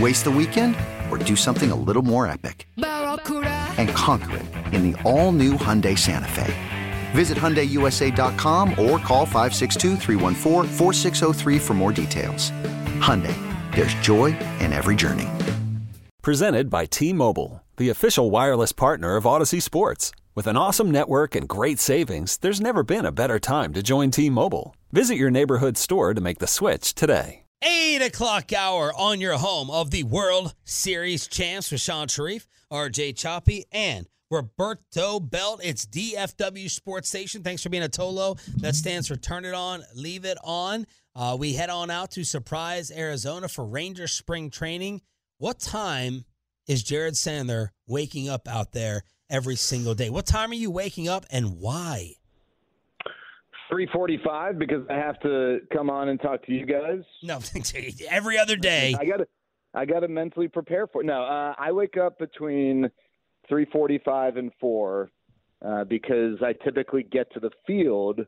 Waste the weekend or do something a little more epic? And conquer it in the all new Hyundai Santa Fe. Visit HyundaiUSA.com or call 562 for more details. Hyundai, there's joy in every journey. Presented by T Mobile, the official wireless partner of Audacy Sports. With an awesome network and great savings, there's never been a better time to join T Mobile. Visit your neighborhood store to make the switch today. 8 o'clock hour on your home of the World Series champs with Shan Shariff, RJ Choppy, and Roberto Belt. It's DFW Sports Station. Thanks for being a Tolo. That stands for Turn It On, Leave It On. Uh, we head on out to Surprise, Arizona for Ranger spring training. What time is Jared Sandler waking up out there every single day? What time are you waking up and why? 3:45 because I have to come on and talk to you guys. No, every other day. I got to I got to mentally prepare for it. No, uh, I wake up between 3:45 and 4 uh, because I typically get to the field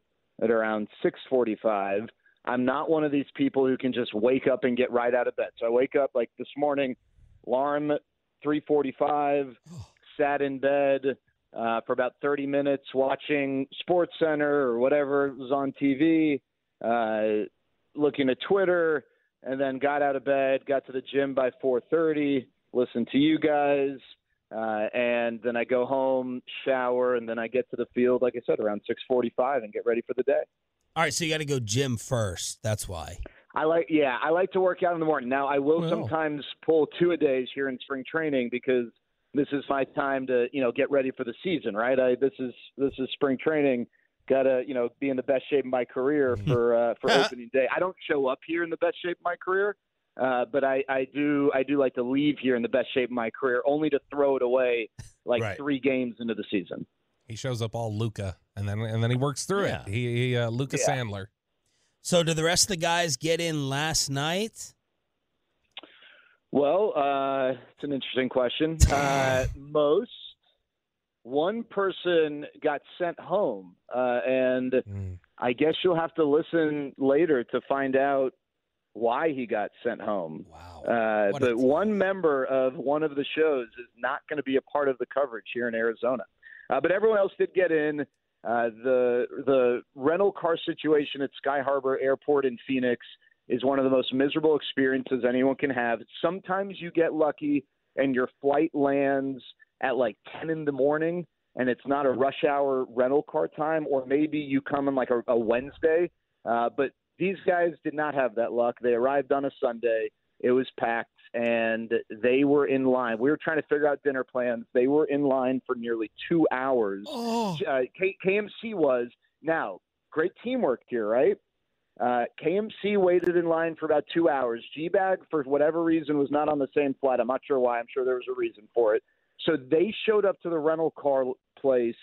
at around 6:45. I'm not one of these people who can just wake up and get right out of bed. So I wake up like this morning, alarm 3:45, sat in bed, uh, for about 30 minutes watching Sports Center or whatever was on TV, uh, looking at Twitter, and then got out of bed, got to the gym by 4:30, listened to you guys, uh, and then I go home, shower, and then I get to the field, like I said, around 6:45, and get ready for the day. All right, so you got to go gym first. That's why. I like, yeah, I like to work out in the morning. Now I will well. sometimes pull two a days here in spring training because this is my time to you know get ready for the season, right? I this is this is spring training. Got to you know be in the best shape of my career for uh, for opening day. I don't show up here in the best shape of my career, uh, but I, I do I do like to leave here in the best shape of my career, only to throw it away like right. three games into the season. He shows up all Luka, and then and then he works through yeah. it. He, he uh, Luka yeah. Sandler. So, do the rest of the guys get in last night? Well, uh, it's an interesting question. Uh, most. One person got sent home, uh, and mm. I guess you'll have to listen later to find out why he got sent home. Wow. Uh, but one member of one of the shows is not going to be a part of the coverage here in Arizona. Uh, but everyone else did get in. Uh, the the rental car situation at Sky Harbor Airport in Phoenix is one of the most miserable experiences anyone can have. Sometimes you get lucky and your flight lands at like 10 in the morning and it's not a rush hour rental car time, or maybe you come on like a, a Wednesday. Uh, but these guys did not have that luck. They arrived on a Sunday. It was packed and they were in line. We were trying to figure out dinner plans. They were in line for nearly two hours. Oh. Uh, K- KMC was. Now, great teamwork here, right? Uh, KMC waited in line for about two hours. G-Bag, for whatever reason, was not on the same flight. I'm not sure why. I'm sure there was a reason for it. So they showed up to the rental car place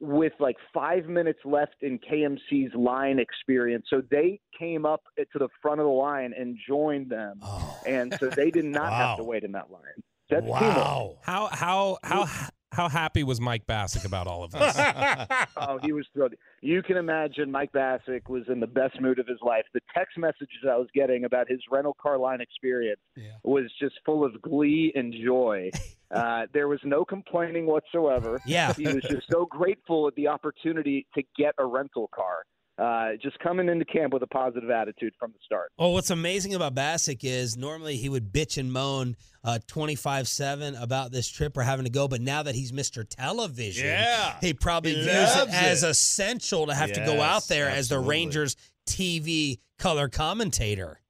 with like five minutes left in KMC's line experience. So they came up to the front of the line and joined them. Oh. And so they did not wow. have to wait in that line. That's wow. How, how, how, how happy was Mike Bacsik about all of this? oh, he was thrilled. You can imagine Mike Bacsik was in the best mood of his life. The text messages I was getting about his rental car line experience yeah. was just full of glee and joy. Uh, there was no complaining whatsoever. Yeah. he was just so grateful at the opportunity to get a rental car uh, just coming into camp with a positive attitude from the start. Oh, what's amazing about Bacsik is normally he would bitch and moan uh, 25 7 about this trip or having to go, but now that he's Mr. Television, yeah. he probably he views it as essential to have yes, to go out there absolutely. as the Rangers TV color commentator.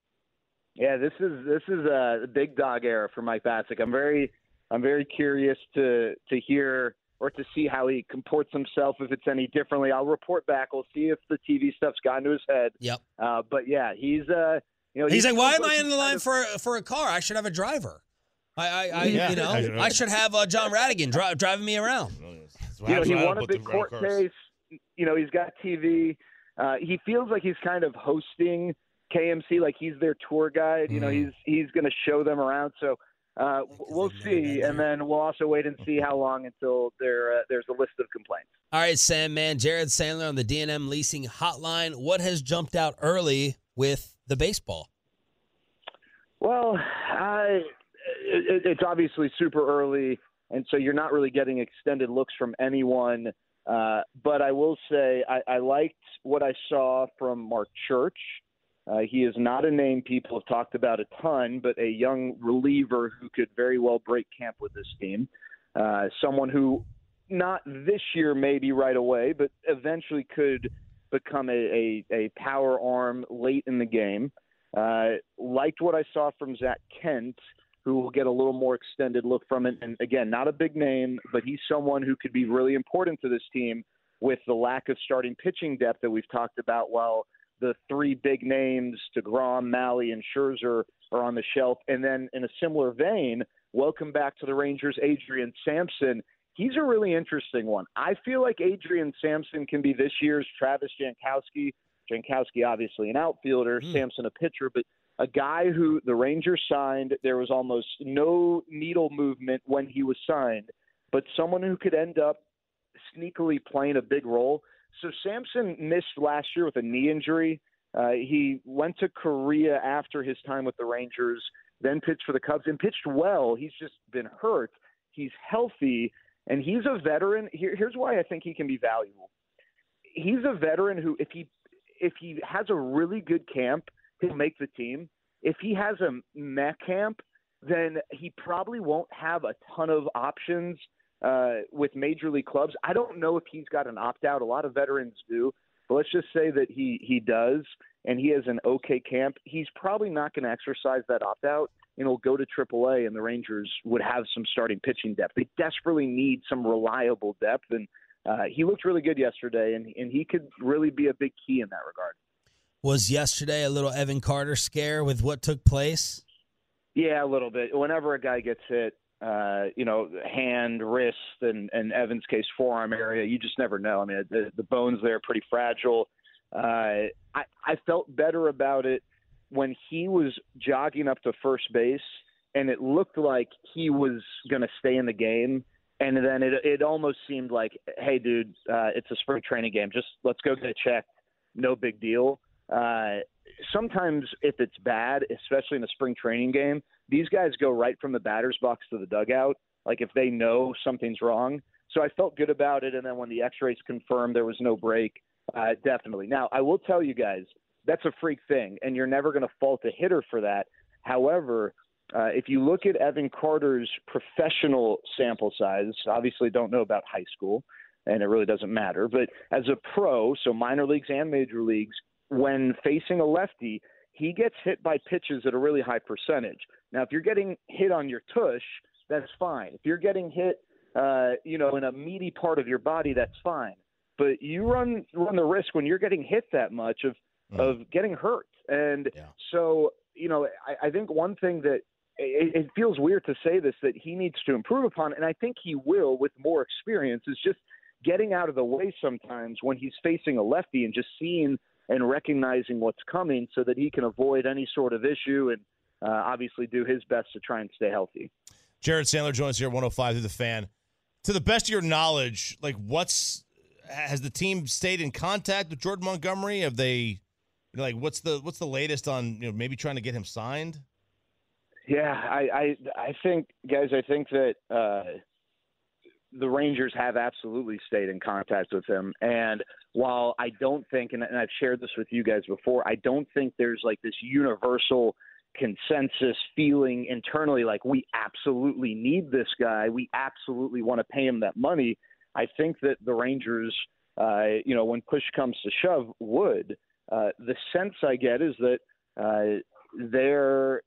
Yeah, this is this is a big dog era for Mike Bacsik. I'm very I'm very curious to to hear or to see how he comports himself if it's any differently. I'll report back. We'll see if the TV stuff's gotten to his head. Yep. Uh, but yeah, he's uh, you know, he's, he's like, why am I in the line of... for for a car? I should have a driver. I, I, I yeah. you know, I should have uh, John Radigan dri- driving me around. You know, he won a big court case. You know, he's got TV. Uh, he feels like he's kind of hosting KMC, like he's their tour guide. You know, mm. he's he's going to show them around. So uh, we'll see, and then we'll also wait and see how long until there uh, there's a list of complaints. All right, Sam, man, Jared Sandler on the DNM Leasing Hotline. What has jumped out early with the baseball? Well, I, it, it's obviously super early, and so you're not really getting extended looks from anyone. Uh, but I will say I, I liked what I saw from Marc Church. Uh, he is not a name people have talked about a ton, but a young reliever who could very well break camp with this team. Uh, someone who, not this year maybe right away, but eventually could become a, a, a power arm late in the game. Uh, liked what I saw from Zak Kent, who will get a little more extended look from it. And again, not a big name, but he's someone who could be really important to this team with the lack of starting pitching depth that we've talked about while – the three big names, DeGrom, Mahle, and Scherzer, are on the shelf. And then in a similar vein, welcome back to the Rangers, Adrian Sampson. He's a really interesting one. I feel like Adrian Sampson can be this year's Travis Jankowski. Jankowski, obviously an outfielder, mm. Sampson a pitcher, but a guy who the Rangers signed. There was almost no needle movement when he was signed, but someone who could end up sneakily playing a big role. So Sampson missed last year with a knee injury. Uh, he went to Korea after his time with the Rangers, then pitched for the Cubs and pitched well. He's just been hurt. He's healthy, and he's a veteran. Here, here's why I think he can be valuable. He's a veteran who, if he if he has a really good camp, he'll make the team. If he has a meh camp, then he probably won't have a ton of options uh, with major league clubs. I don't know if he's got an opt out. A lot of veterans do, but let's just say that he he does, and he has an okay camp. He's probably not going to exercise that opt out, and he'll go to AAA, and the Rangers would have some starting pitching depth. They desperately need some reliable depth, and uh, he looked really good yesterday, and and he could really be a big key in that regard. Was yesterday a little Evan Carter scare with what took place? Yeah, a little bit. Whenever a guy gets hit, uh, you know, hand, wrist, and, and Evan's case, forearm area. You just never know. I mean, the, the bones there are pretty fragile. Uh, I, I felt better about it when he was jogging up to first base, and it looked like he was going to stay in the game. And then it it almost seemed like, hey, dude, uh, it's a spring training game. Just let's go get checked. No big deal. Uh, sometimes if it's bad, especially in a spring training game, these guys go right from the batter's box to the dugout, like if they know something's wrong. So I felt good about it. And then when the x rays confirmed there was no break, uh, definitely. Now, I will tell you guys, that's a freak thing, and you're never going to fault a hitter for that. However, uh, if you look at Evan Carter's professional sample size, obviously don't know about high school, and it really doesn't matter. But as a pro, so minor leagues and major leagues, when facing a lefty, he gets hit by pitches at a really high percentage. Now, if you're getting hit on your tush, that's fine. If you're getting hit, uh, you know, in a meaty part of your body, that's fine. But you run run the risk when you're getting hit that much of mm. of getting hurt. And yeah. so, you know, I, I think one thing that it, it feels weird to say this that he needs to improve upon, and I think he will with more experience, is just getting out of the way sometimes when he's facing a lefty and just seeing and recognizing what's coming so that he can avoid any sort of issue and uh, obviously do his best to try and stay healthy. Jared Sandler joins here at 105 through the fan. to the best of your knowledge, like what's has the team stayed in contact with Jordan Montgomery? Have they like what's the what's the latest on you know maybe trying to get him signed? Yeah, I I, I think guys, I think that uh, the Rangers have absolutely stayed in contact with him. And while I don't think, and, and I've shared this with you guys before, I don't think there's like this universal consensus feeling internally like we absolutely need this guy. We absolutely want to pay him that money. I think that the Rangers, uh, you know, when push comes to shove, would. Uh, the sense I get is that uh, they're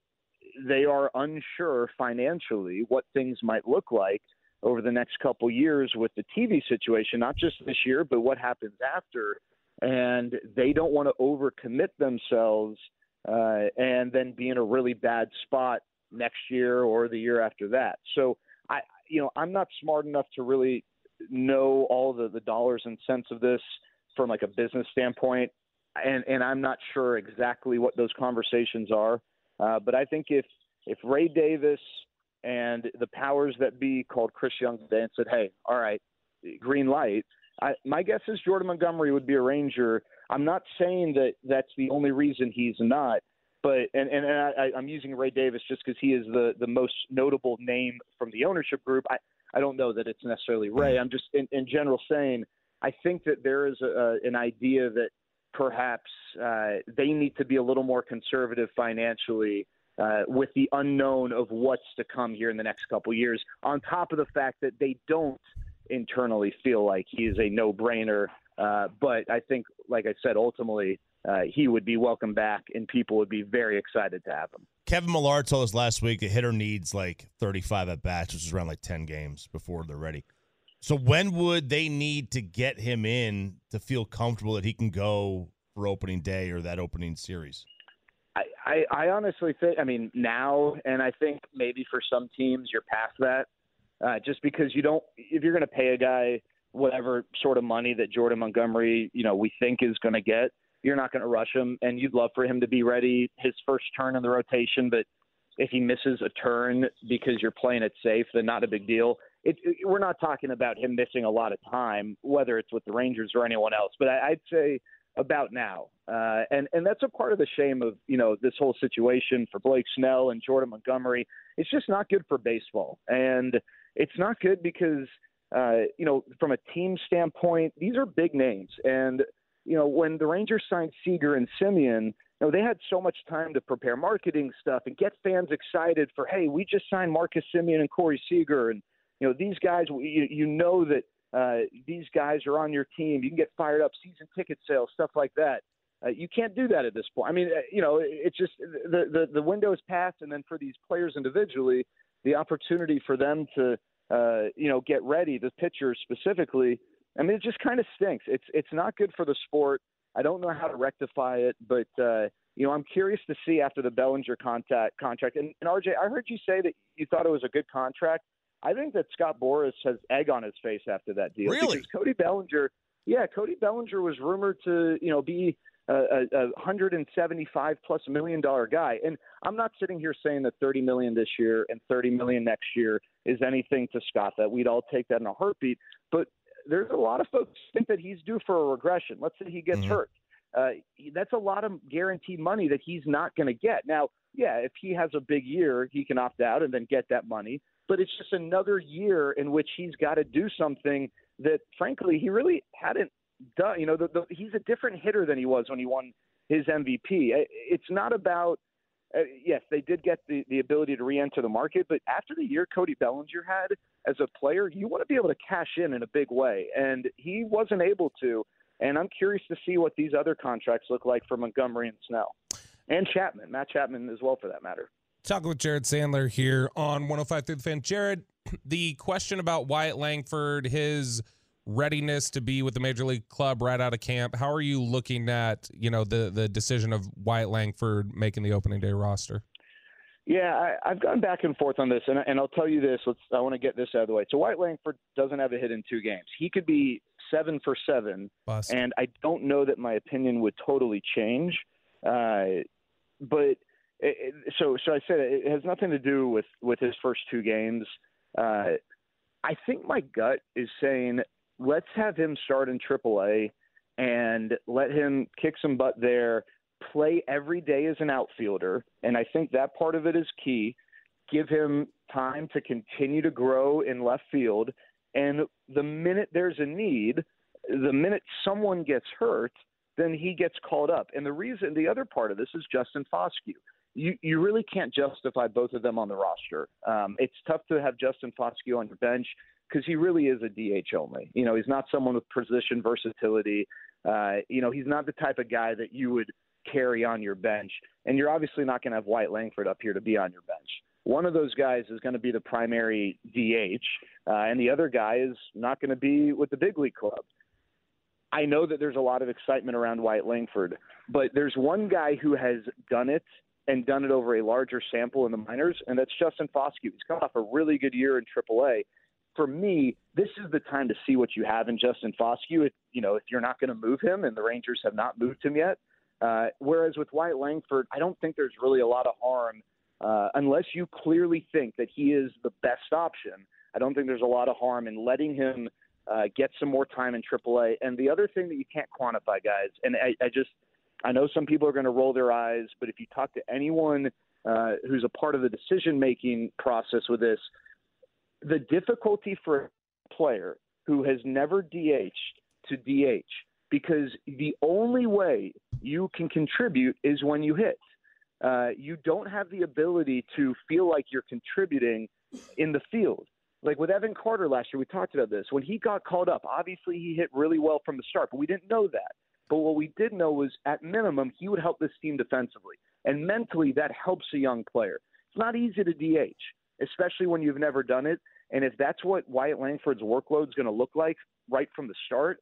they are unsure financially what things might look like over the next couple years with the TV situation, not just this year, but what happens after. And they don't want to overcommit themselves uh, and then be in a really bad spot next year or the year after that. So I, you know, I'm not smart enough to really know all the, the dollars and cents of this from like a business standpoint. And, and I'm not sure exactly what those conversations are. Uh, but I think if, if Ray Davis and the powers that be called Chris Young today and said, "Hey, all right, green light." I, my guess is Jordan Montgomery would be a Ranger. I'm not saying that that's the only reason he's not, but and and, and I, I'm using Ray Davis just because he is the the most notable name from the ownership group. I I don't know that it's necessarily Ray. I'm just in, in general saying I think that there is a, an idea that perhaps uh, they need to be a little more conservative financially uh, with the unknown of what's to come here in the next couple years, on top of the fact that they don't internally feel like he is a no brainer. Uh, but I think, like I said, ultimately, uh, he would be welcome back and people would be very excited to have him. Kevin Millar told us last week the hitter needs like 35 at bats, which is around like 10 games before they're ready. So when would they need to get him in to feel comfortable that he can go for opening day or that opening series? I, I honestly think, I mean, now, and I think maybe for some teams you're past that, uh, just because you don't, if you're going to pay a guy whatever sort of money that Jordan Montgomery, you know, we think is going to get, you're not going to rush him, and you'd love for him to be ready his first turn in the rotation. But if he misses a turn because you're playing it safe, then not a big deal. It, it, we're not talking about him missing a lot of time, whether it's with the Rangers or anyone else. But I, I'd say about now. Uh, and and that's a part of the shame of you know this whole situation for Blake Snell and Jordan Montgomery. It's just not good for baseball, and it's not good because uh, you know from a team standpoint, these are big names. And you know when the Rangers signed Seager and Semien, you know they had so much time to prepare marketing stuff and get fans excited for hey we just signed Marcus Semien and Corey Seager and you know these guys you, you know that uh, these guys are on your team. You can get fired up, season ticket sales, stuff like that. Uh, you can't do that at this point. I mean, uh, you know, it's just the, the the window is passed, and then for these players individually, the opportunity for them to, uh, you know, get ready, the pitchers specifically. I mean, it just kind of stinks. It's it's not good for the sport. I don't know how to rectify it, but uh, you know, I'm curious to see after the Bellinger contact contract. And, and RJ, I heard you say that you thought it was a good contract. I think that Scott Boras has egg on his face after that deal. Really? Because Cody Bellinger, yeah, Cody Bellinger was rumored to, you know, be a, a, a 175 plus million dollar guy. And I'm not sitting here saying that 30 million this year and 30 million next year is anything to Scott. That we'd all take that in a heartbeat. But there's a lot of folks think that he's due for a regression. Let's say he gets mm-hmm. hurt. Uh, that's a lot of guaranteed money that he's not going to get. Now, yeah, if he has a big year, he can opt out and then get that money but it's just another year in which he's got to do something that, frankly, he really hadn't You know, the, the, he's a different hitter than he was when he won his MVP. It's not about. Uh, yes, they did get the, the ability to re-enter the market, but after the year Cody Bellinger had as a player, you want to be able to cash in in a big way, and he wasn't able to. And I'm curious to see what these other contracts look like for Montgomery and Snell, and Chapman, Matt Chapman as well, for that matter. Talking with Jared Sandler here on 105 through the fan. Jared, the question about Wyatt Langford, his readiness to be with the major league club right out of camp. How are you looking at you know the the decision of Wyatt Langford making the opening day roster? Yeah, I, have gone back and forth on this, and, and I'll tell you this. Let's. I want to get this out of the way. So Wyatt Langford doesn't have a hit in two games. He could be seven for seven, Bust. and I don't know that my opinion would totally change. Uh, but it, so so I said it has nothing to do with with his first two games. Uh, I think my gut is saying let's have him start in AAA and let him kick some butt there, play every day as an outfielder, and I think that part of it is key. Give him time to continue to grow in left field, and the minute there's a need, the minute someone gets hurt, then he gets called up. And the reason, the other part of this is Justin Foscue. You you really can't justify both of them on the roster. Um, it's tough to have Justin Foscue on your bench because he really is a DH only. You know, he's not someone with position versatility. Uh, you know, he's not the type of guy that you would carry on your bench. And you're obviously not going to have Wyatt Langford up here to be on your bench. One of those guys is going to be the primary DH, uh, and the other guy is not going to be with the big league club. I know that there's a lot of excitement around Wyatt Langford, but there's one guy who has done it and done it over a larger sample in the minors, and that's Justin Foscue. He's come off a really good year in AAA. For me, this is the time to see what you have in Justin Foscue. If, you know, if you're not going to move him, and the Rangers have not moved him yet. Uh, whereas with Wyatt Langford, I don't think there's really a lot of harm uh, unless you clearly think that he is the best option. I don't think there's a lot of harm in letting him uh, get some more time in AAA. And the other thing that you can't quantify, guys, and I, I just I know some people are going to roll their eyes, but if you talk to anyone uh, who's a part of the decision making process with this, the difficulty for a player who has never DH to DH because the only way you can contribute is when you hit. Uh, you don't have the ability to feel like you're contributing in the field. Like with Evan Carter last year, we talked about this. When he got called up, obviously he hit really well from the start, but we didn't know that. But what we did know was, at minimum, he would help this team defensively. And mentally, that helps a young player. It's not easy to DH, especially when you've never done it. And if that's what Wyatt Langford's workload is going to look like right from the start,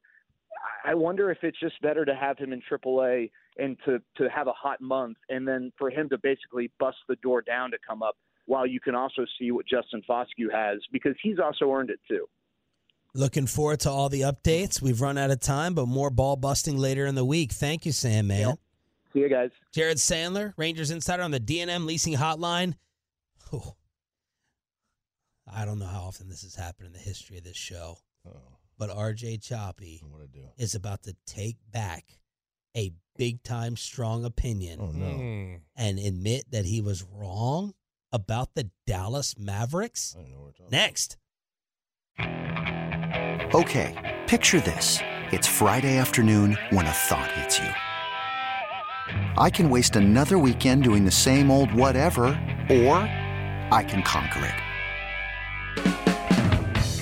I wonder if it's just better to have him in AAA and to to have a hot month, and then for him to basically bust the door down to come up, while you can also see what Justin Foscue has because he's also earned it too. Looking forward to all the updates. We've run out of time, but more ball busting later in the week. Thank you, Sam, man. See you guys. Jared Sandler, Rangers Insider on the DNM Leasing Hotline. Oh, I don't know how often this has happened in the history of this show, oh. but RJ Choppy is about to take back a big time strong opinion oh, no. Hmm. and admit that he was wrong about the Dallas Mavericks? Next. Okay, picture this. It's Friday afternoon when a thought hits you. I can waste another weekend doing the same old whatever, or I can conquer it.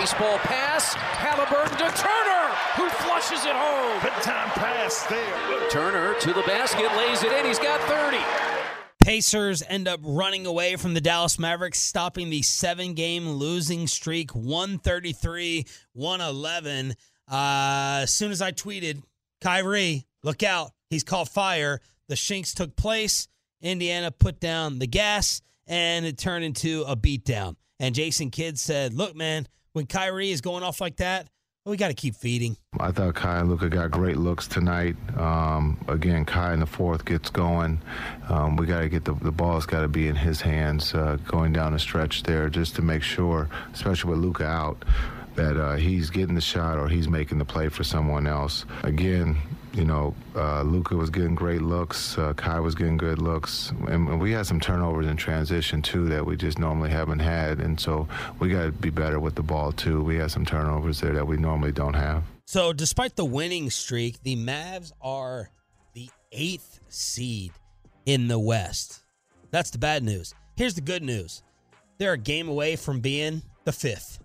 Baseball pass. Halliburton to Turner, who flushes it home. Good time pass there. Turner to the basket, lays it in. He's got 30. Pacers end up running away from the Dallas Mavericks, stopping the seven game losing streak 133 111. Uh, as soon as I tweeted, Kyrie, look out, he's caught fire. The Shinks took place. Indiana put down the gas, and it turned into a beatdown. And Jason Kidd said, Look, man, when Kyrie is going off like that, we got to keep feeding. I thought Kai and Luka got great looks tonight. Um, again, Kai in the fourth gets going. Um, we got to get the, the ball's got to be in his hands uh, going down the stretch there just to make sure, especially with Luka out, that uh, he's getting the shot or he's making the play for someone else. Again, you know, uh, Luka was getting great looks. Uh, Kai was getting good looks, and, and we had some turnovers in transition too that we just normally haven't had. And so we got to be better with the ball too. We had some turnovers there that we normally don't have. So, despite the winning streak, the Mavs are the eighth seed in the West. That's the bad news. Here's the good news they're a game away from being the fifth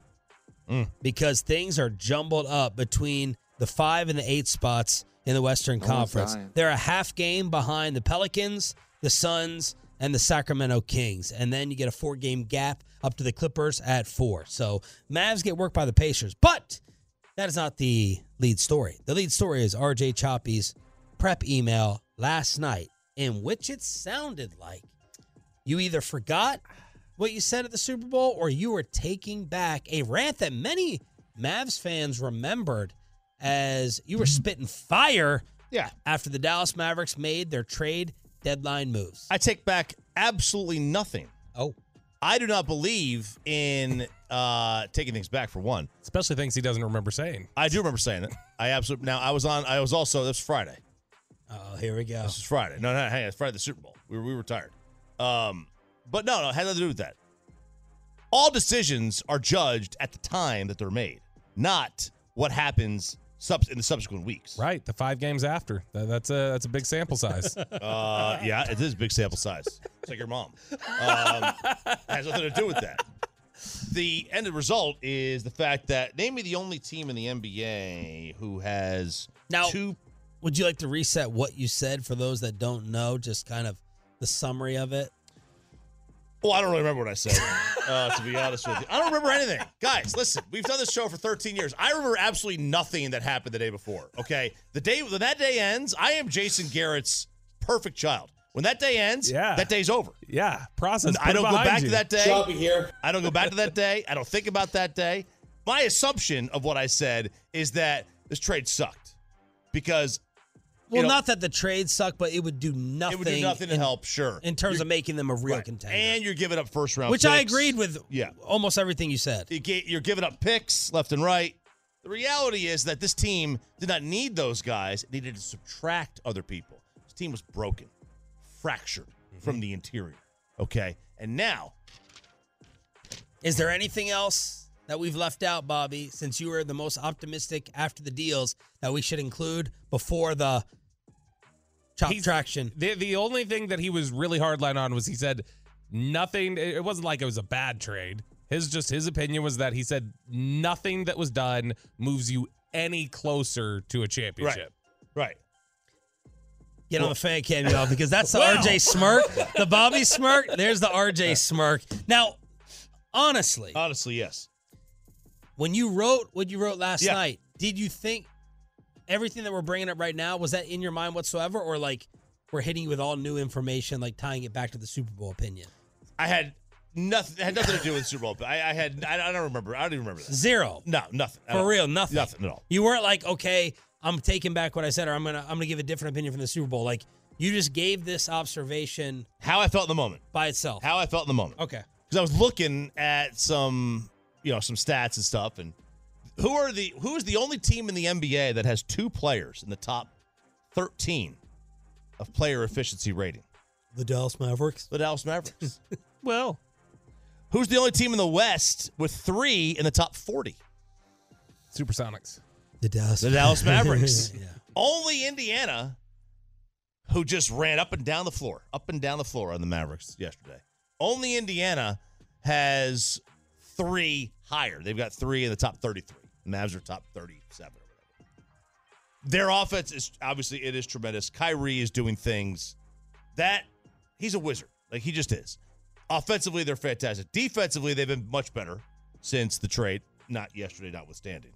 because things are jumbled up between the five and the eight spots in the Western No Conference. They're a half game behind the Pelicans, the Suns, and the Sacramento Kings. And then you get a four game gap up to the Clippers at four. So Mavs get worked by the Pacers. But that is not the lead story. The lead story is RJ Choppy's prep email last night, in which it sounded like you either forgot what you said at the Super Bowl or you were taking back a rant that many Mavs fans remembered as you were spitting fire Yeah. after the Dallas Mavericks made their trade deadline moves. I take back absolutely nothing. Oh. I do not believe in uh, taking things back for one. Especially things he doesn't remember saying. I do remember saying it. I absolutely now I was on I was also this was Friday. Oh, here we go. This is Friday. No, no, hang on. It's Friday the Super Bowl. We were we were tired. Um, but no, no, it had nothing to do with that. All decisions are judged at the time that they're made, not what happens subs- in the subsequent weeks. Right, the five games after. That, that's a that's a big sample size. Uh, yeah, it is a big sample size. It's like your mom. Um, has nothing to do with that. The end result is the fact that name me the only team in the NBA who has Now, two. would you like to reset what you said for those that don't know? Just kind of the summary of it. Well, I don't really remember what I said. Uh, to be honest with you, I don't remember anything. Guys, listen, we've done this show for 13 years. I remember absolutely nothing that happened the day before. Okay, the day when that day ends, I am Jason Garrett's perfect child. When that day ends, Yeah. that day's over. yeah, process. I don't go back you. to that day. Shelby here. I don't go back to that day. I don't think about that day. My assumption of what I said is that this trade sucked because Well, know, not that the trades suck, but it would do nothing. it would do nothing to in, help. Sure, in terms You're- of making them a real right. contender. and you're giving up first round, which I agreed with. Yeah. almost everything you said. You're giving up picks left and right. The reality is that this team did not need those guys. It needed to subtract other people. This team was broken, fractured mm-hmm. from the interior. Okay, and now Is there anything else that we've left out, Bobby? Since you were the most optimistic after the deals, that we should include before the chop He's- traction. The the only thing that he was really hardline on was he said nothing. It wasn't like it was a bad trade. His just his opinion was that he said nothing that was done moves you any closer to a championship. right. right. Get on the fan cam, y'all, because that's the Well. RJ smirk, the Bobby smirk. There's the RJ smirk. Now, honestly, Honestly, yes. When you wrote what you wrote last Yeah. night, did you think everything that we're bringing up right now was that in your mind whatsoever, or like we're hitting you with all new information, like tying it back to the Super Bowl opinion? I had nothing. Had nothing to do with Super Bowl. I, I had. I, I don't remember. I don't even remember that. Zero. No, nothing. For real, nothing. Nothing at all. You weren't like, okay, I'm taking back what I said, or I'm gonna I'm gonna give a different opinion from the Super Bowl. Like you just gave this observation How I felt in the moment. by itself. How I felt in the moment. Okay. Because I was looking at some, you know, some stats and stuff, and who are the who is the only team in the NBA that has two players in the top 13 of player efficiency rating? The Dallas Mavericks. The Dallas Mavericks. Well, Who's the only team in the West with three in the top 40? Supersonics. The Dallas. The Dallas Mavericks. yeah. Only Indiana, who just ran up and down the floor, up and down the floor on the Mavericks yesterday. Only Indiana has three higher. They've got three in the top 33. Mavs are top 37 or whatever. Their offense is obviously it is tremendous. Kyrie is doing things that he's a wizard. Like he just is. Offensively, they're fantastic. Defensively, they've been much better since the trade. Not yesterday, notwithstanding.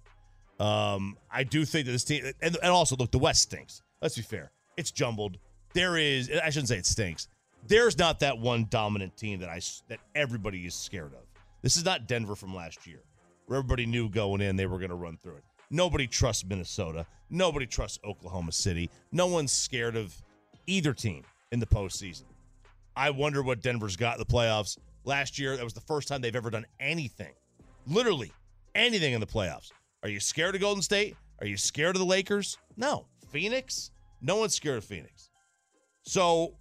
Um, I do think that this team, and, and also look, the West stinks. Let's be fair; it's jumbled. There is, I shouldn't say it stinks. There's not that one dominant team that I that everybody is scared of. This is not Denver from last year, where everybody knew going in they were going to run through it. Nobody trusts Minnesota. Nobody trusts Oklahoma City. No one's scared of either team in the postseason. I wonder what Denver's got in the playoffs. Last year, that was the first time they've ever done anything, literally anything in the playoffs. Are you scared of Golden State? Are you scared of the Lakers? No. Phoenix? No one's scared of Phoenix. So,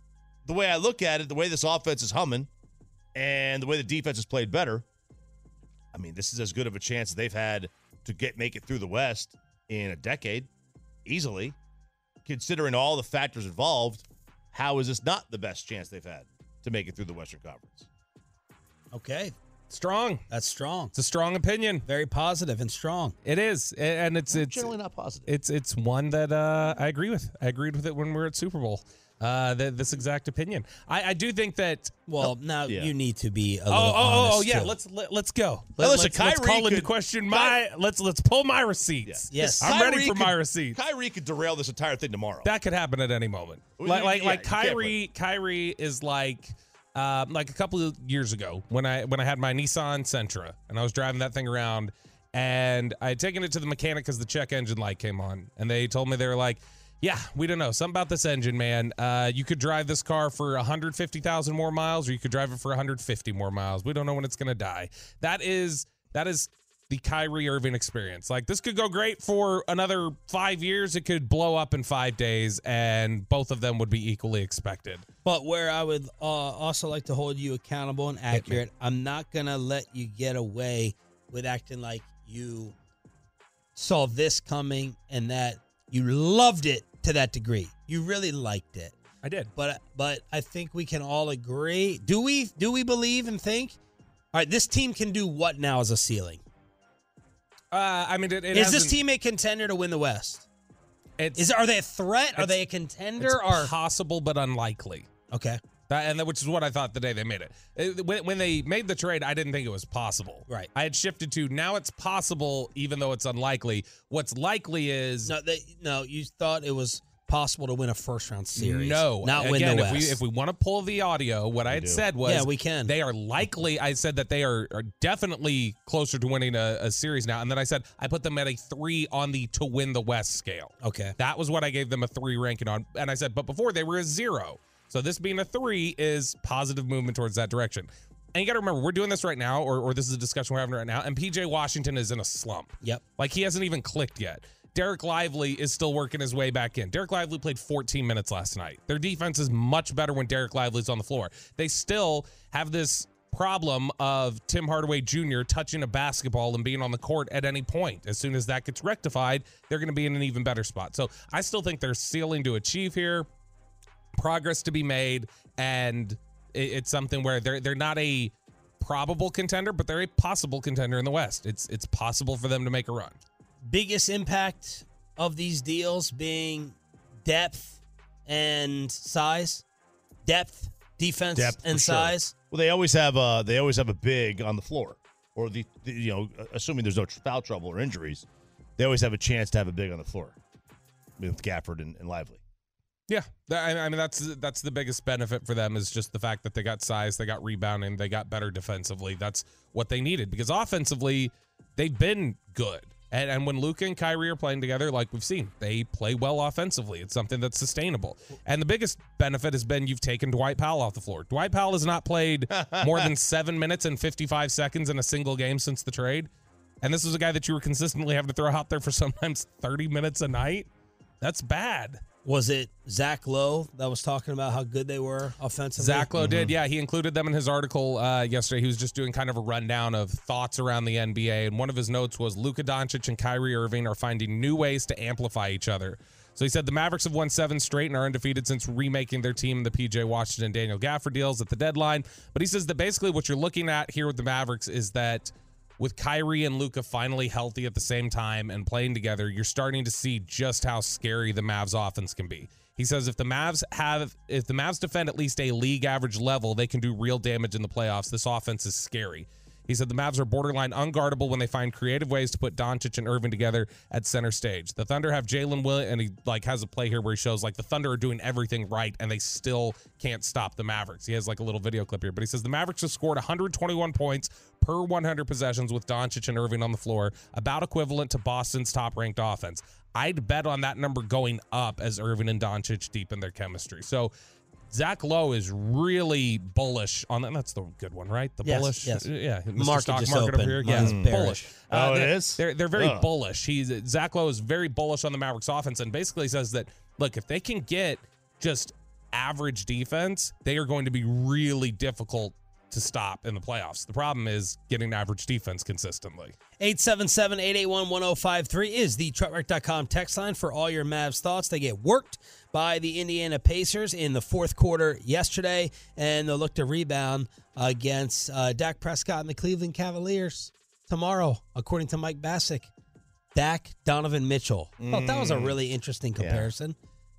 the way I look at it, the way this offense is humming, and the way the defense has played better, I mean, this is as good of a chance they've had to get make it through the West in a decade, easily. Considering all the factors involved, how is this not the best chance they've had to make it through the Western Conference? Okay. Strong. That's strong. It's a strong opinion. Very positive and strong. It is, and it's it's Generally not positive. it's it's one that uh, I agree with. I agreed with it when we were at Super Bowl. Uh, th- this exact opinion. I, I do think that. Well, now yeah. you need to be a Oh, little oh, oh, oh, yeah. too. Let's let, let's go. Let, listen, let's, let's call into could- question Ky- my. Let's let's pull my receipts. Yes. I'm ready Kyrie for my could- receipts. Kyrie could derail this entire thing tomorrow. That could happen at any moment. Like like yeah, like Kyrie Kyrie is like um, like a couple of years ago when I when I had my Nissan Sentra and I was driving that thing around and I had taken it to the mechanic because the check engine light came on and they told me they were like, yeah, we don't know something about this engine, man. Uh, you could drive this car for 150,000 more miles or you could drive it for 150 more miles. We don't know when it's gonna die. That is that is the Kyrie Irving experience. Like this could go great for another five years. It could blow up in five days, and both of them would be equally expected. But where I would uh, also like to hold you accountable and accurate, I'm not going to let you get away with acting like you saw this coming and that you loved it to that degree. You really liked it. I did. But but I think we can all agree. Do we do we believe and think? All right, this team can do what now as a ceiling? Uh, I mean, it, it Is this team a contender to win the West? It's, Is are they a threat? Are they a it's contender? Or possible but unlikely. okay, That, and that, which is what I thought the day they made it. It- When, when they made the trade, I didn't think it was possible. Right. I had shifted to now it's possible, even though it's unlikely. What's likely is no, they, no, you thought it was possible to win a first round series. No, not Again, win the if West. we if we want to pull the audio, what I had do. said was, Yeah, we can. They are likely. I said that they are, are definitely closer to winning a, a series now, and then I said I put them at a three on the to win the West scale. okay, That was what I gave them a three ranking on, and I said, but before they were a zero. So this being a three is positive movement towards that direction. And you got to remember, we're doing this right now, or, or this is a discussion we're having right now, and PJ Washington is in a slump. Yep. Like he hasn't even clicked yet. Dereck Lively is still working his way back in. Dereck Lively played 14 minutes last night. Their defense is much better when Dereck Lively's on the floor. They still have this problem of Tim Hardaway Jr. touching a basketball and being on the court at any point. As soon as that gets rectified, they're going to be in an even better spot. So I still think there's ceiling to achieve here, progress to be made, and it- it's something where they're they're not a probable contender, but they're a possible contender in the West. It's it's possible for them to make a run. biggest impact of these deals being depth and size, depth, defense, Depth, and for sure. size. Well, they always have a they always have a big on the floor, or the, the you know, assuming there's no foul trouble or injuries, they always have a chance to have a big on the floor with Gafford and, and Lively. Yeah, I I mean that's that's the biggest benefit for them is just the fact that they got size, they got rebounding, they got better defensively. That's what they needed because offensively they've been good. And, and when Luka and Kyrie are playing together, like we've seen, they play well offensively. It's something that's sustainable. And the biggest benefit has been you've taken Dwight Powell off the floor. Dwight Powell has not played more than seven minutes and 55 seconds in a single game since the trade. And this is a guy that you were consistently having to throw out there for sometimes 30 minutes a night. That's bad. Was it Zach Lowe that was talking about how good they were offensively? Zach Lowe did, yeah. He included them in his article uh, yesterday. He was just doing kind of a rundown of thoughts around the NBA, and one of his notes was Luka Doncic and Kyrie Irving are finding new ways to amplify each other. So he said the Mavericks have won seven straight and are undefeated since remaking their team in the PJ Washington Daniel Gafford deals at the deadline. But he says that basically what you're looking at here with the Mavericks is that with Kyrie and Luka finally healthy at the same time and playing together, you're starting to see just how scary the Mavs offense can be. He says if the Mavs have if the Mavs defend at least a league average level, they can do real damage in the playoffs. This offense is scary. He said the Mavs are borderline unguardable when they find creative ways to put Doncic and Irving together at center stage. The Thunder have Jalen Will, and he like has a play here where he shows like the Thunder are doing everything right, and they still can't stop the Mavericks. He has like a little video clip here, but he says the Mavericks have scored 121 points per 100 possessions with Doncic and Irving on the floor, about equivalent to Boston's top-ranked offense. I'd bet on that number going up as Irving and Doncic deepen their chemistry. So. Zach Lowe is really bullish on that. That's the good one, right? The Yes, bullish, yes. Uh, yeah. Mr. Market Stock just market opened. over here, yeah, Mine's bearish. bullish. Uh, oh, it they're, is? They're they're very Ugh. bullish. He's Zach Lowe is very bullish on the Mavericks offense, and basically says that look, if they can get just average defense, they are going to be really difficult to stop in the playoffs. The problem is getting average defense consistently. 877-881-1053 is the truckwreck.com text line for all your Mavs thoughts. They get worked by the Indiana Pacers in the fourth quarter yesterday, and they'll look to rebound against uh, Dak Prescott and the Cleveland Cavaliers tomorrow, according to Mike Bacsik. Dak, Donovan Mitchell. Thought that was a really interesting comparison.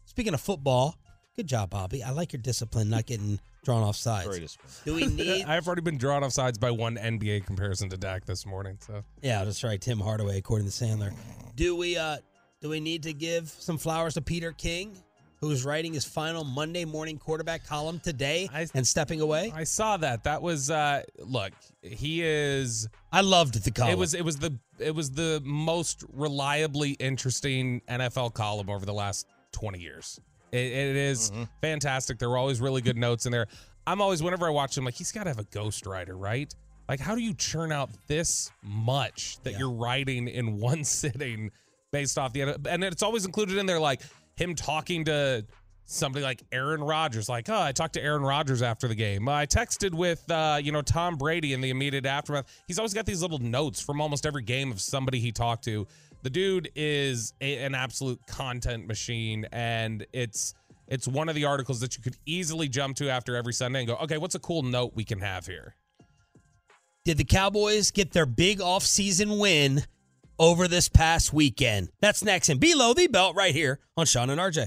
Speaking of football, good job, Bobby. I like your discipline, not getting drawn off sides. Very. Do we need I've already been drawn off sides by one NBA comparison to Dak this morning. So Yeah, that's right. Tim Hardaway, according to Sandler. Do we uh do we need to give some flowers to Peter King, who's writing his final Monday morning quarterback column today I- and stepping away? I saw that. That was uh look, he is I loved the column. It was it was the it was the most reliably interesting NFL column over the last 20 years. It, it is fantastic. There were always really good notes in there. I'm always whenever I watch him like he's got to have a ghostwriter, right? Like how do you churn out this much that Yeah. you're writing in one sitting based off the and it's always included in there like him talking to somebody like Aaron Rodgers, like, oh, I talked to Aaron Rodgers after the game. I texted with, uh, you know, Tom Brady in the immediate aftermath. He's always got these little notes from almost every game of somebody he talked to. The dude is a, an absolute content machine, and it's it's one of the articles that you could easily jump to after every Sunday and go, okay, what's a cool note we can have here? Did the Cowboys get their big off-season win over this past weekend? That's next and below the belt right here on Shan and RJ.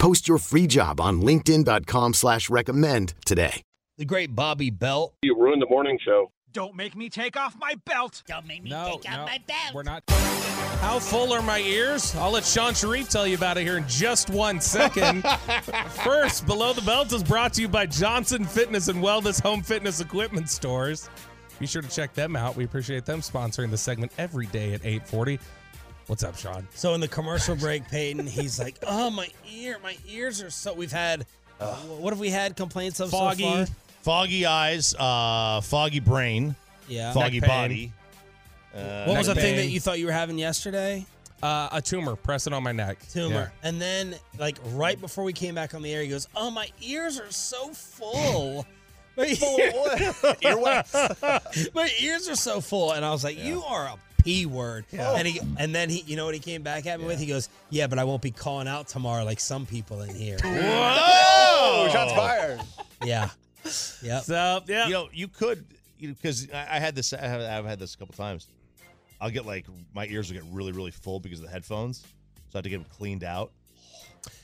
Post your free job on linkedin.com slash recommend today. The great Bobby Belt. You ruined the morning show. Don't make me take off my belt. Don't make me no, no, We're not. How full are my ears? I'll let Shan Shariff tell you about it here in just one second. First, Below the Belt is brought to you by Johnson Fitness and Wellness Home Fitness Equipment Stores. Be sure to check them out. We appreciate them sponsoring the segment every day at 840. What's up, Shan? So in the commercial break, Peyton, he's like, "Oh, my ear, my ears are so." We've had, what have we had complaints of Foggy, so far? foggy eyes, uh, foggy brain, Yeah. foggy Neck pain. body. Uh, What was the neck thing that you thought you were having yesterday? Uh, a tumor pressing on my neck. Tumor. And then, like right before we came back on the air, he goes, "Oh, my ears are so full." My, ear- my ears are so full, and I was like, "You are a p word." And he, and then he, you know what he came back at me with? He goes, "Yeah, but I won't be calling out tomorrow like some people in here." Whoa! Shots oh. fired. yeah. Yep. So, yeah. You know, you could because I, I had this. I have, I've had this a couple times. I'll get like my ears will get really, really full because of the headphones, so I have to get them cleaned out.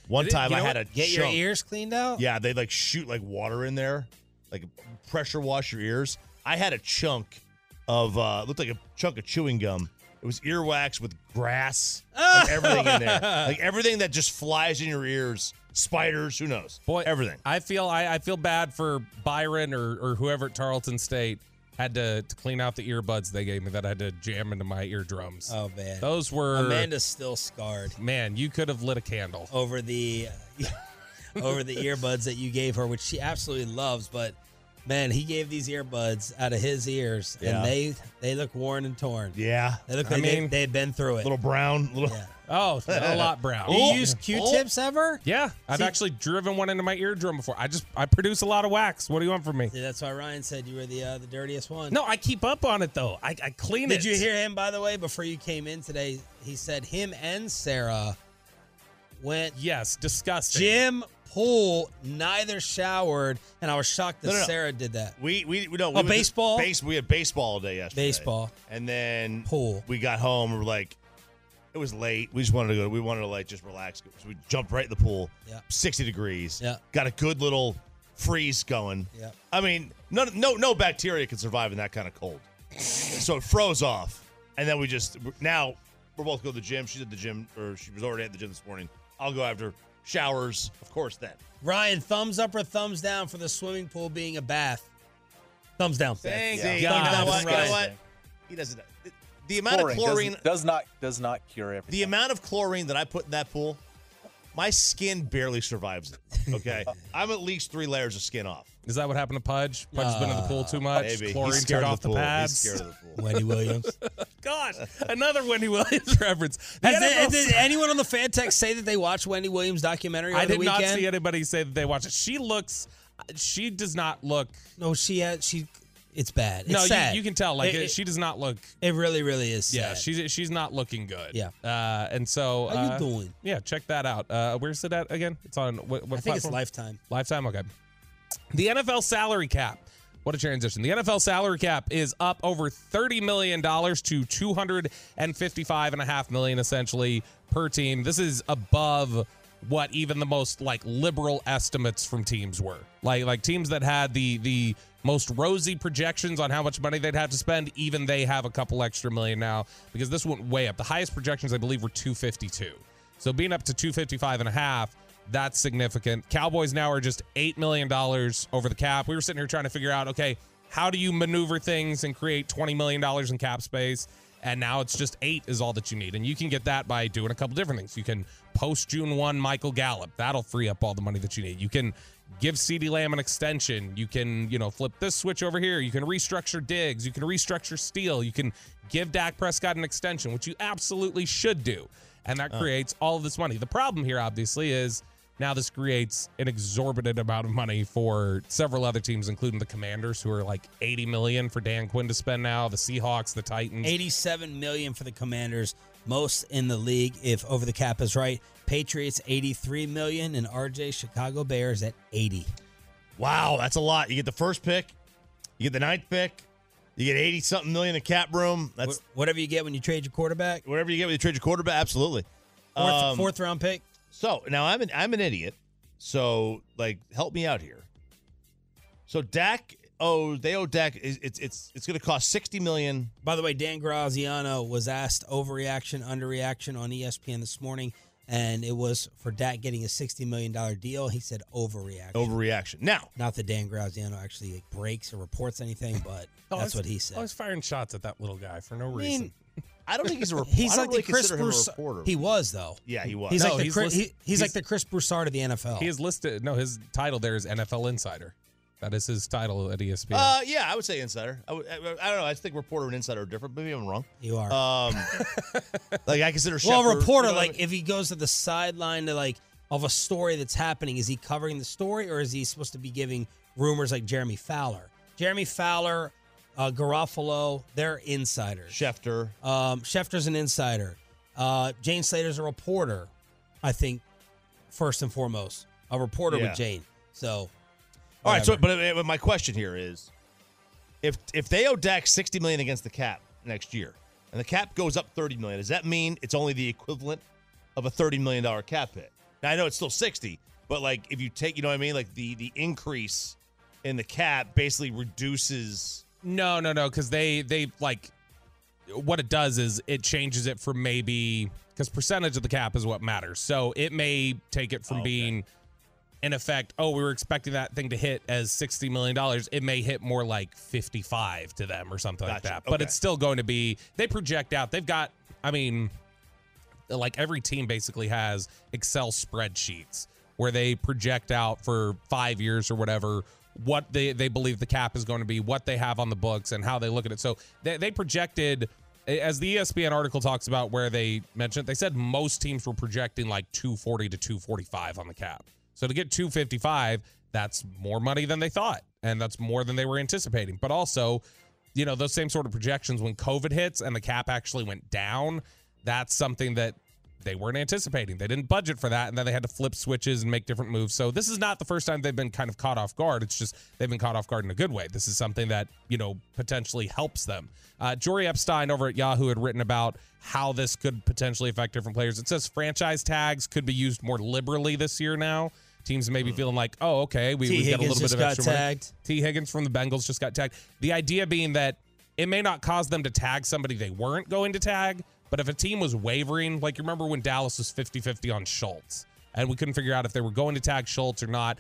One time you I had what? a Get your ears cleaned out. Yeah, they like shoot like water in there, like pressure wash your ears. I had a chunk of uh looked like a chunk of chewing gum. It was earwax with grass and everything in there. Like everything that just flies in your ears. Spiders, who knows? Boy, everything. I feel I, I feel bad for Byron or, or whoever at Tarleton State had to, to clean out the earbuds they gave me that I had to jam into my eardrums. Oh man. Those were Amanda's still scarred man. You could have lit a candle. over the over the earbuds that you gave her, which she absolutely loves. But man, he gave these earbuds out of his ears, Yeah. and they they look worn and torn. Yeah. They look I like they- mean, they had been through it. Little brown, little Yeah. Oh, a lot brown. Do You use Q-tips ever? Yeah, I've See- actually driven one into my eardrum before. I just I produce a lot of wax. What do you want from me? See, that's why Ryan said you were the uh, the dirtiest one. No, I keep up on it though. I, I clean it. Did you hear him, by the way, before you came in today? He said him and Sarah went. Yes, disgusting. Jim Pool neither showered, and I was shocked that No, no, no. Sarah did that. We we we no Oh, we to- baseball? Base, we had baseball all day yesterday. Baseball. and then Pool. We got home. We were like, it was late. We just wanted to go. We wanted to like just relax. So we jumped right in the pool. Yeah. sixty degrees. Yeah. got a good little freeze going. Yeah. I mean, no no no bacteria can survive in that kind of cold. so it froze off, and then we just now we're both go to the gym. She's at the gym, or she was already at the gym this morning. I'll go after showers, of course. Then Ryan, thumbs up or thumbs down for the swimming pool being a bath? Thumbs down. Thank Yeah. you. Thumbs You know what? You know what? He doesn't. The amount Chlorine of chlorine does, does not does not cure everything. The amount of chlorine that I put in that pool, my skin barely survives it. Okay, I'm at least three layers of skin off. Is that what happened to Pudge? Pudge has been in the pool too much. Maybe. He's Chlorine scared took of off the the, pool. He's pads. scared of the pool. Wendy Williams. God, another Wendy Williams reference. The Has NFL did anyone on the fan text say that they watched Wendy Williams documentary over I the did not see anybody say that they watch it. She looks. She does not look. No, she had she. It's bad. It's no, you, sad. you can tell. Like It- it, it- she does not look. It really, really is. Yeah, sad. she's she's not looking good. Yeah. Uh, and so How you uh, doing? Yeah, check that out. Uh, where's it at again? It's on what? what I think it's platform? Lifetime. Lifetime. Okay. The NFL salary cap. What a transition. The NFL salary cap is up over $30 million to 255.5 million essentially per team. This is above what even the most like liberal estimates from teams were. Like like teams that had the the most rosy projections on how much money they'd have to spend, even they have a couple extra million now because this went way up. The highest projections I believe were 252. So being up to 255 and a half, that's significant. Cowboys now are just $8 million over the cap. We were sitting here trying to figure out, okay, how do you maneuver things and create $20 million in cap space? And now it's just eight is all that you need. And you can get that by doing a couple different things. You can post June 1 Michael Gallup. That'll free up all the money that you need. You can give CeeDee Lamb an extension. You can, you know, flip this switch over here. You can restructure Diggs. You can restructure Steele. You can give Dak Prescott an extension, which you absolutely should do. And that uh. creates all of this money. The problem here, obviously, is now this creates an exorbitant amount of money for several other teams, including the Commanders, who are like 80 million for Dan Quinn to spend now. The Seahawks, the Titans. 87 million for the Commanders, most in the league if over the cap is right. Patriots 83 million and RJ Chicago Bears at 80. Wow, that's a lot. You get the first pick, you get the ninth pick, you get eighty something million in cap room. That's Wh- whatever you get when you trade your quarterback. whatever you get when you trade your quarterback. Absolutely. Fourth, Um, fourth round pick. So now I'm an I'm an idiot. So like, help me out here. So Dak, oh, they owe Dak. It's it's it's, it's going to cost sixty million. By the way, Dan Graziano was asked overreaction, underreaction on ESPN this morning, and it was for Dak getting a $60 million deal. He said overreaction. Overreaction. Now, Not that Dan Graziano actually like, breaks or reports anything, but Oh, that's I was- what he said. I was firing shots at that little guy for no I reason. Mean, I don't think he's a reporter. he's like really the Chris consider Broussard. reporter. He was though. yeah, he was. He's No, like the he's Chris, list- he- he's, like the Chris Broussard of the NFL. he is listed. No, his title there is NFL Insider. That is his title at ESPN. Uh, yeah, I would say insider. I, would, I, I don't know. I think reporter and insider are different. Maybe I'm wrong. you are. Um, like I consider. well, reporter, you know what I like if he goes to the sideline to like of a story that's happening, is he covering the story or is he supposed to be giving rumors like Jeremy Fowler? Jeremy Fowler, uh, Garafolo, they're insiders. Schefter. Um, Schefter's an insider. Uh, Jane Slater's a reporter, I think, first and foremost. A reporter Yeah. with Jane. So, All right. So, but, uh, but my question here is, if if they owe Dak sixty million against the cap next year, and the cap goes up thirty million, does that mean it's only the equivalent of a thirty million dollar cap hit? Now I know it's still sixty, but like if you take, you know what I mean, like the the increase in the cap basically reduces. No, no, no, because they they like what it does is it changes it from maybe because percentage of the cap is what matters. So it may take it from oh, Okay. being in effect, oh, we were expecting that thing to hit as sixty million dollars. It may hit more like fifty five to them or something like that. But Okay. it's still going to be they project out. They've got, I mean, like every team basically has Excel spreadsheets where they project out for five years or whatever what they, they believe the cap is going to be, what they have on the books, and how they look at it. So they, they projected as the ESPN article talks about where they mentioned, they said most teams were projecting like 240 to 245 on the cap. So to get 255, that's more money than they thought, and that's more than they were anticipating. But also, you know, those same sort of projections when COVID hits and the cap actually went down, that's something that they weren't anticipating. They didn't budget for that, and then they had to flip switches and make different moves. So this is not the first time they've been kind of caught off guard. It's just they've been caught off guard in a good way. This is something that you know potentially helps them. Uh, Jori Epstein over at Yahoo had written about how this could potentially affect different players. It says franchise tags could be used more liberally this year now. Teams may be feeling like, oh, okay, we, we get a little bit of got extra money. Tee Higgins from the Bengals just got tagged. The idea being that it may not cause them to tag somebody they weren't going to tag, but if a team was wavering, like you remember when Dallas was 50 50 on Schultz, and we couldn't figure out if they were going to tag Schultz or not,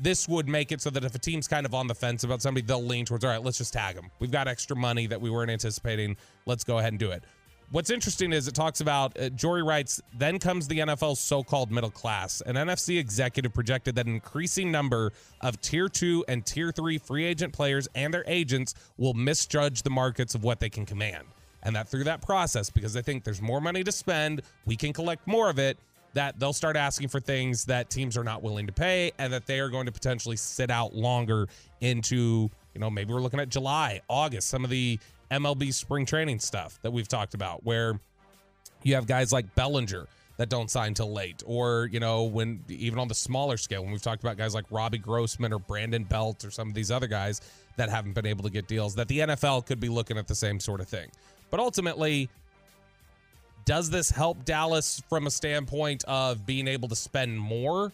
this would make it so that if a team's kind of on the fence about somebody, they'll lean towards, all right, let's just tag them. We've got extra money that we weren't anticipating. Let's go ahead and do it. What's interesting is it talks about, uh, Jori writes, then comes the NFL's so called middle class. An NFC executive projected that an increasing number of tier two and tier three free agent players and their agents will misjudge the markets of what they can command. And that through that process, because they think there's more money to spend, we can collect more of it, that they'll start asking for things that teams are not willing to pay and that they are going to potentially sit out longer into, you know, maybe we're looking at July, August, some of the MLB spring training stuff that we've talked about where you have guys like Bellinger that don't sign till late or you know when even on the smaller scale when we've talked about guys like Robbie Grossman or Brandon Belt or some of these other guys that haven't been able to get deals that the NFL could be looking at the same sort of thing. But ultimately does this help Dallas from a standpoint of being able to spend more?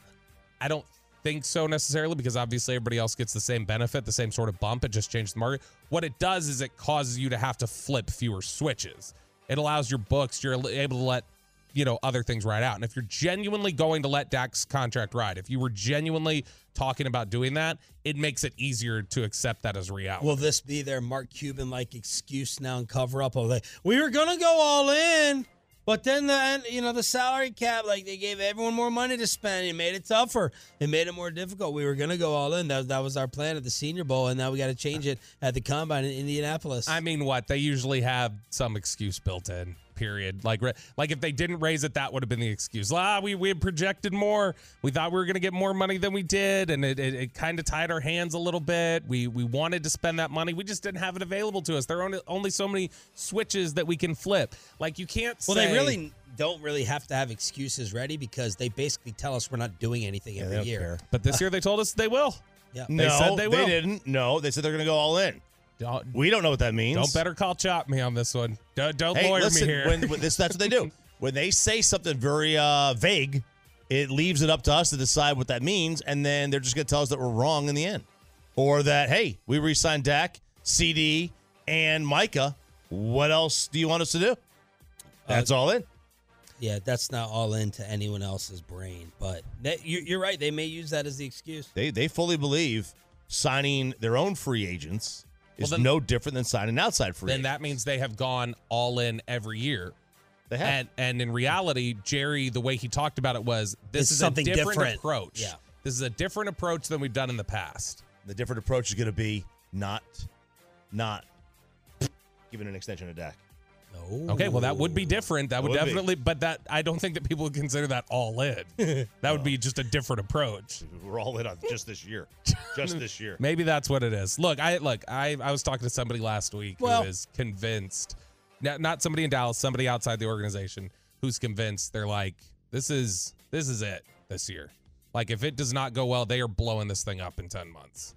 I don't think so necessarily because obviously everybody else gets the same benefit, the same sort of bump. It just changes the market. What it does is it causes you to have to flip fewer switches. It allows your books, you're able to let you know other things ride out. And if you're genuinely going to let Dak's contract ride, if you were genuinely talking about doing that, it makes it easier to accept that as reality. Will this be their Mark Cuban like excuse now and cover up of oh, like we were gonna go all in, but then the you know the salary cap like they gave everyone more money to spend. It made it tougher. It made it more difficult. We were gonna go all in. That that was our plan at the Senior Bowl, and now we got to change it at the Combine in Indianapolis. I mean, what they usually have some excuse built in. Period. Like, like if they didn't raise it, that would have been the excuse. Ah, we we had projected more. We thought we were going to get more money than we did, and it, it, it kind of tied our hands a little bit. We we wanted to spend that money, we just didn't have it available to us. There are only, only so many switches that we can flip. Like you can't. well, say, they really don't really have to have excuses ready because they basically tell us we're not doing anything every don't year. care. But this year they told us they will. Yeah. They no, said they will. didn't. No, they said they're going to go all in. Don't, We don't know what that means. don't better call chop me on this one. Don't, don't Hey, lawyer listen, me here. when, when this that's what they do. When they say something very uh, vague, it leaves it up to us to decide what that means, and then they're just going to tell us that we're wrong in the end, or that hey, we re-signed Dak, CeeDee, and Micah. What else do you want us to do? That's all in. Yeah, that's not all into anyone else's brain, but that, you, you're right. They may use that as the excuse. They they fully believe signing their own free agents is Well, then- no different than signing outside free. then agents. that means they have gone all in every year. They have. And and in reality, Jerry, the way he talked about it was this It's is something a different, different. approach. Yeah. This is a different approach than we've done in the past. the different approach is going to be not not giving an extension to Dak. No. Okay, well that would be different. That would, Would be. definitely but that I don't think that people would consider that all in. that would be just a different approach. We're all in on just this year, just this year. Maybe that's what it is. Look, I look, I I was talking to somebody last week Well- who is convinced, not, not somebody in Dallas, somebody outside the organization who's convinced. They're like, this is this is it this year. Like if it does not go well, they are blowing this thing up in ten months.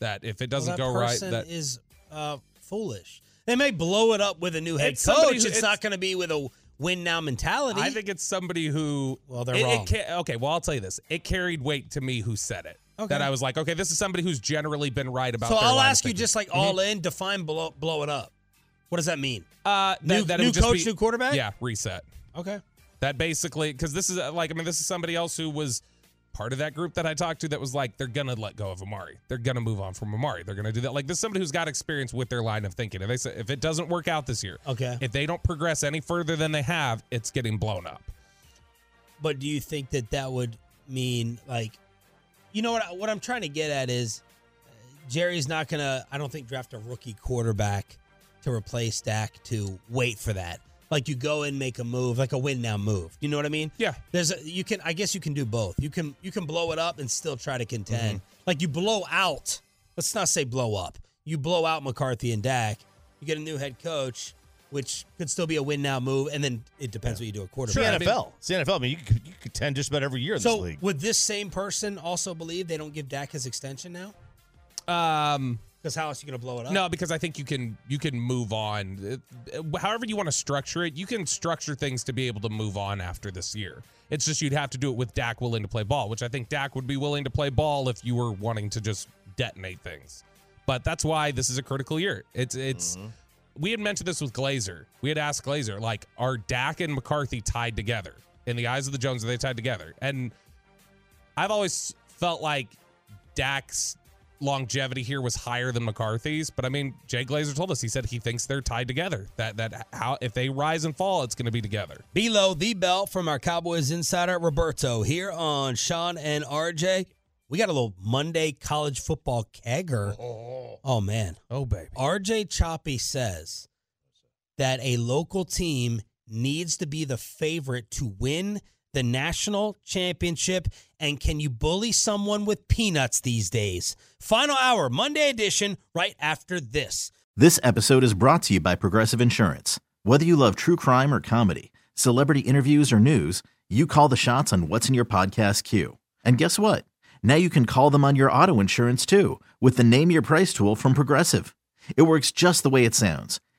That if it doesn't well, that go right, person that is uh, foolish. They may blow it up with a new head It's coach. who- It's, it's- not going to be with a win now mentality. I think it's somebody who. Well, they're it- it wrong. ca- okay, well I'll tell you this. It carried weight to me who said it. Okay. That I was like, okay, this is somebody who's generally been right about. so. I'll ask you just like all in. Define blow, blow it up. What does that mean? uh, New- that, that new just coach, be- new quarterback? Yeah, reset. Okay. That basically, because this is uh, like, I mean, this is somebody else who was part of that group that I talked to that was like, they're gonna let go of Amari. They're gonna move on from Amari. They're gonna do that. Like, this is somebody who's got experience with their line of thinking. If they say if it doesn't work out this year, Okay. if they don't progress any further than they have, it's getting blown up. But do you think that that would mean like, you know what? I- What I'm trying to get at is, uh, Jerry's not gonna. I don't think draft a rookie quarterback to replace Dak to wait for that. Like you go and make a move, like a win now move. You know what I mean? Yeah. There's a, you can I guess you can do both. You can you can blow it up and still try to contend. Like you blow out. Let's not say blow up. You blow out McCarthy and Dak. You get a new head coach, which could still be a win now move, and then it depends what you do at It's quarterback. the NFL. It's the NFL. I mean, you could, you contend just about every year in So this league. would this same person also believe they don't give Dak his extension now? Um, Because how else are you going to blow it up? No, because I think you can you can move on. Uh, however you want to structure it, you can structure things to be able to move on after this year. It's just you'd have to do it with Dak willing to play ball, which I think Dak would be willing to play ball if you were wanting to just detonate things. But that's why this is a critical year. It's it's mm-hmm. we had mentioned this with Glazer. We had asked Glazer, like, are Dak and McCarthy tied together? In the eyes of the Jones, are they tied together? And I've always felt like Dak's longevity here was higher than McCarthy's, but I mean, Jay Glazer told us he said he thinks they're tied together. That that how if they rise and fall, it's going to be together. Below the belt from our Cowboys insider Roberto here on Shan and RJ. We got a little Monday college football kegger. Oh, oh man. Oh baby. RJ Choppy says that a local team needs to be the favorite to win the national championship. And can you bully someone with peanuts these days? Final hour, Monday edition, right after this. This episode is brought to you by Progressive Insurance. Whether you love true crime or comedy, celebrity interviews or news, you call the shots on what's in your podcast queue. And guess what? Now you can call them on your auto insurance too with the Name Your Price tool from Progressive. It works just the way it sounds.